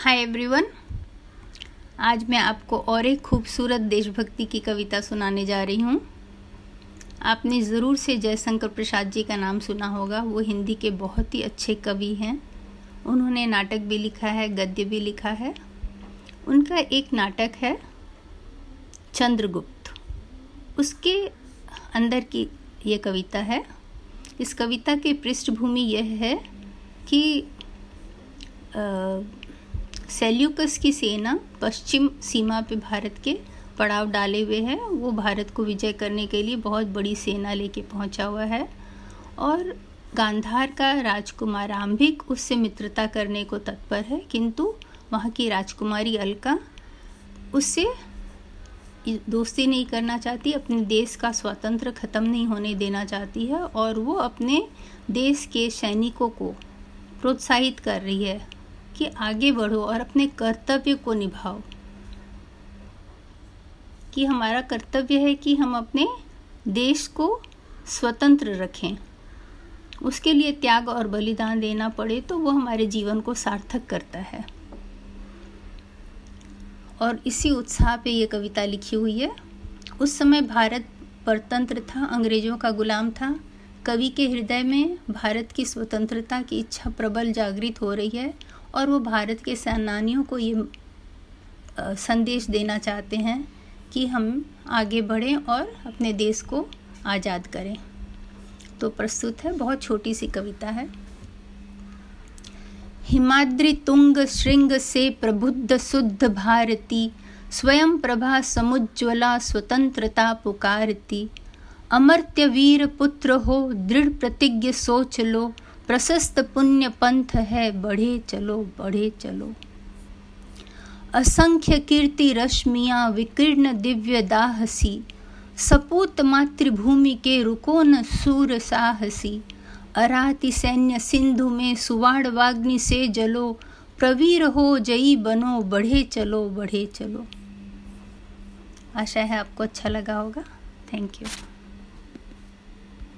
Hi everyone आज मैं आपको और एक खूबसूरत देशभक्ति की कविता सुनाने जा रही हूँ। आपने ज़रूर से जयशंकर प्रसाद जी का नाम सुना होगा। वो हिंदी के बहुत ही अच्छे कवि हैं। उन्होंने नाटक भी लिखा है, गद्य भी लिखा है। उनका एक नाटक है, चंद्रगुप्त। उसके अंदर की ये कविता है। इस कविता की पृष्ठभूमि यह है कि सेल्यूकस की सेना पश्चिम सीमा पे भारत के पड़ाव डाले हुए है। वो भारत को विजय करने के लिए बहुत बड़ी सेना लेके पहुँचा हुआ है और गांधार का राजकुमार आम्भिक उससे मित्रता करने को तत्पर है। किंतु वहाँ की राजकुमारी अलका उससे दोस्ती नहीं करना चाहती, अपने देश का स्वतंत्र ख़त्म नहीं होने देना चाहती है और वो अपने देश के सैनिकों को प्रोत्साहित कर रही है। कि आगे बढ़ो और अपने कर्तव्य को निभाओ। कि हमारा कर्तव्य है कि हम अपने देश को स्वतंत्र रखें। उसके लिए त्याग और बलिदान देना पड़े तो वो हमारे जीवन को सार्थक करता है। और इसी उत्साह पे ये कविता लिखी हुई है। उस समय भारत परतंत्र था, अंग्रेज़ों का गुलाम था। कवि के हृदय में भारत की स्वतंत्रता की इच्छा प्रबल जागृत हो रही है और वो भारत के सेनानियों को ये संदेश देना चाहते हैं कि हम आगे बढ़ें और अपने देश को आज़ाद करें। तो प्रस्तुत है, बहुत छोटी सी कविता है। हिमाद्रि तुंग श्रृंग से प्रबुद्ध शुद्ध भारती, स्वयं प्रभा समुज्वला स्वतंत्रता पुकारती। अमर्त्य वीर पुत्र हो, दृढ़ प्रतिज्ञ सोच लो प्रशस्त पुण्य पंथ है, बढ़े चलो बढ़े चलो। असंख्य कीर्ति रश्मिया, विकीर्ण दिव्य दाहसी। सपूत मातृभूमि के रुको न सूर साहसी। अराति सैन्य सिंधु में सुवाड़ वाग्नि से जलो। प्रवीर हो जई बनो, बढ़े चलो बढ़े चलो। आशा है आपको अच्छा लगा होगा। Thank you